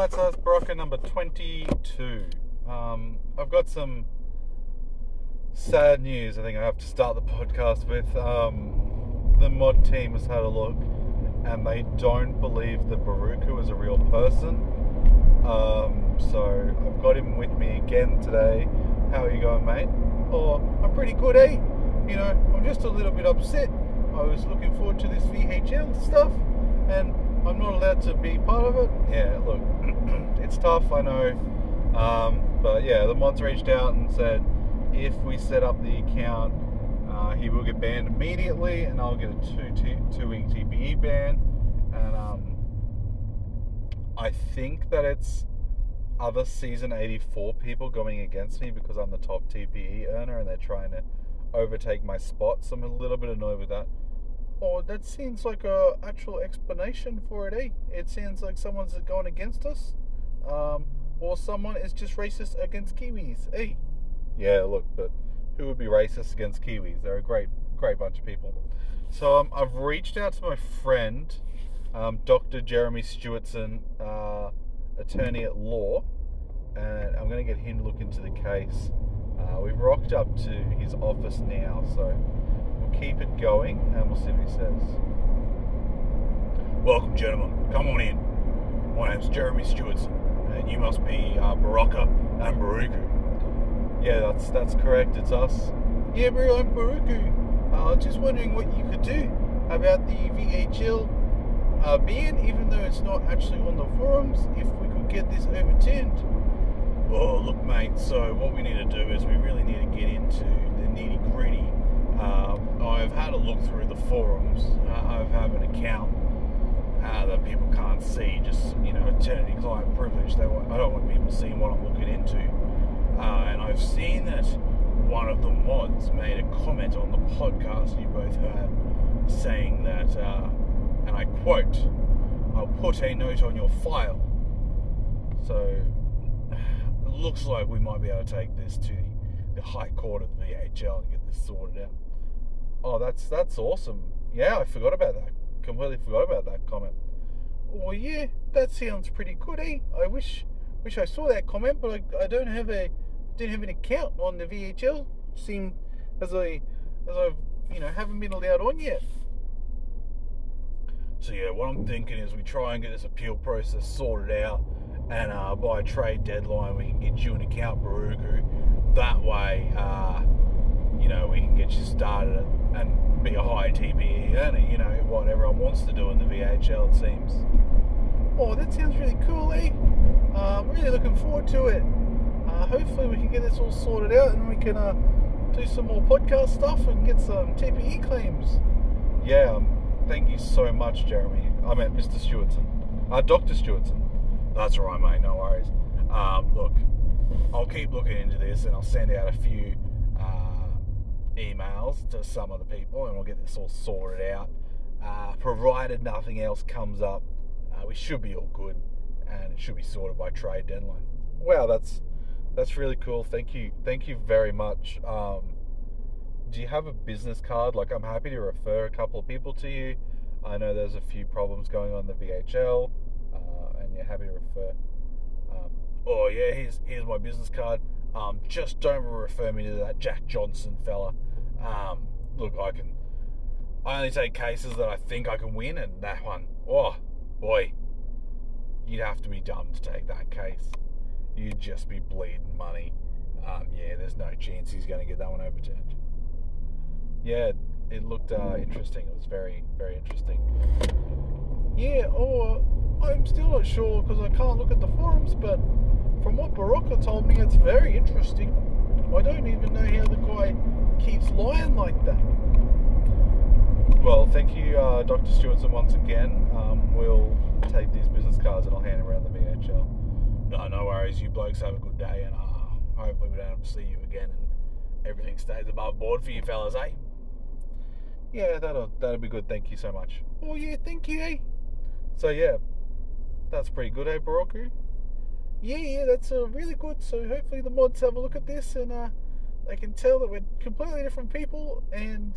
Bite Size Berocka number 22. Um, I've got some sad news I think I have to start the podcast with. Um, the mod team has had a look and they don't believe that Baruku is a real person. Um, so I've got him with me again today. How are you going, mate? Oh, I'm pretty good, eh? You know, I'm just a little bit upset. I was looking forward to this VHL stuff and I'm not allowed to be part of it. Yeah, look, it's tough, I know. Um, but yeah, the mods reached out and said if we set up the account, uh, he will get banned immediately, and I'll get a two t- two week TPE ban. And um, I think that it's other season 84 people going against me because I'm the top TPE earner, and they're trying to overtake my spot. So I'm a little bit annoyed with that. Oh, that seems like a actual explanation for it, eh? It sounds like someone's going against us, um, or someone is just racist against Kiwis, eh? Yeah, look, but who would be racist against Kiwis? They're a great, great bunch of people. So um, I've reached out to my friend, um, Dr. Jeremy Stewartson, uh, attorney at law, and I'm going to get him to look into the case. Uh, we've rocked up to his office now, so keep it going, and we'll see what he says. Welcome, gentlemen. Come on in. My name's Jeremy Stewartson, and you must be uh, Berocka and Baruku. Yeah, that's that's correct. It's us. Yeah, bro, I'm Baruku. Uh, just wondering what you could do about the VHL uh, ban, even though it's not actually on the forums. If we could get this overturned. Oh, look, mate. So what we need to do is we really need to get into the nitty gritty uh, I've had a look through the forums. I have an account uh, that people can't see, just you know, attorney client privilege. They I don't want people seeing what I'm looking into. Uh, and I've seen that one of the mods made a comment on the podcast you both heard, saying that, uh, and I quote, "I'll put a note on your file." So it looks like we might be able to take this to the High Court of the VHL and get this sorted out. Oh, that's that's awesome. Yeah, I forgot about that. Completely forgot about that comment. Well, yeah, that sounds pretty good, eh? I wish wish I saw that comment, but I, I don't have a didn't have an account on the VHL. Seem as I as I've you know haven't been allowed on yet. So yeah, what I'm thinking is we try and get this appeal process sorted out, and uh, by trade deadline we can get you an account, Baruku. That way, uh, you know, we can get you started and be a high TPE earner, you know, what everyone wants to do in the VHL, it seems. Oh, that sounds really cool, eh? Uh, I'm really looking forward to it. Uh, hopefully, we can get this all sorted out and we can uh, do some more podcast stuff and get some TPE claims. Yeah, um, thank you so much, Jeremy. I meant Mr. Stewartson. Uh, Dr. Stewartson. That's all right, mate, no worries. Um, look, I'll keep looking into this and I'll send out a few emails to some of the people, and we'll get this all sorted out. Uh, provided nothing else comes up, uh, we should be all good, and it should be sorted by trade deadline. Wow, that's that's really cool. Thank you, thank you very much. Um, do you have a business card? Like, I'm happy to refer a couple of people to you. I know there's a few problems going on the VHL, uh, and you're happy to refer. Um, oh yeah, here's here's my business card. Um, just don't refer me to that Jack Johnson fella. Um, look, I can. I only take cases that I think I can win, and that one, oh boy, you'd have to be dumb to take that case. You'd just be bleeding money. Um, yeah, there's no chance he's going to get that one overturned. Yeah, it looked uh, interesting. It was very, very interesting. Yeah, oh, I'm still not sure because I can't look at the forums, but from what Berocka told me, it's very interesting. I don't even know how the guy keeps lying like that. Well, thank you, uh, Dr. Stewartson, once again. Um, we'll take these business cards and I'll hand them around the VHL. No, no worries. You blokes have a good day, and uh, hopefully we don't have to see you again, and everything stays above board for you fellas, eh? Yeah, that'll that'll be good. Thank you so much. Oh yeah, thank you, eh? So yeah, that's pretty good, eh, Baruku? Yeah, yeah, that's uh, really good. So hopefully the mods have a look at this and uh, they can tell that we're completely different people, and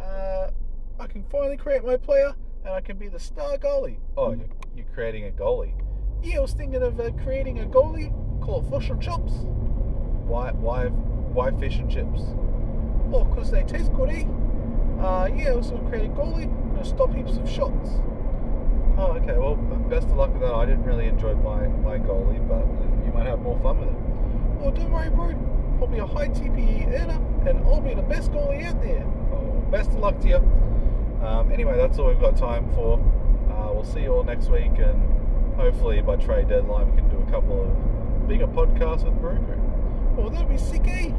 uh, I can finally create my player, and I can be the star goalie. Oh, you're, you're creating a goalie. Yeah, I was thinking of uh, creating a goalie, called Fish and Chips. Why, why, why fish and chips? Oh, because they taste good, eh? Uh, yeah, I was going to create a goalie, to stop heaps of shots. Oh, okay. Well, best of luck with that. I didn't really enjoy my, my goalie, but you might have more fun with it. Oh, don't worry, bro. I'll be a high TPE earner, and I'll be the best goalie out there. Oh, best of luck to you. Um, anyway, that's all we've got time for. Uh, we'll see you all next week, and hopefully by trade deadline we can do a couple of bigger podcasts with Brew Crew. Oh, that'd be sick, eh?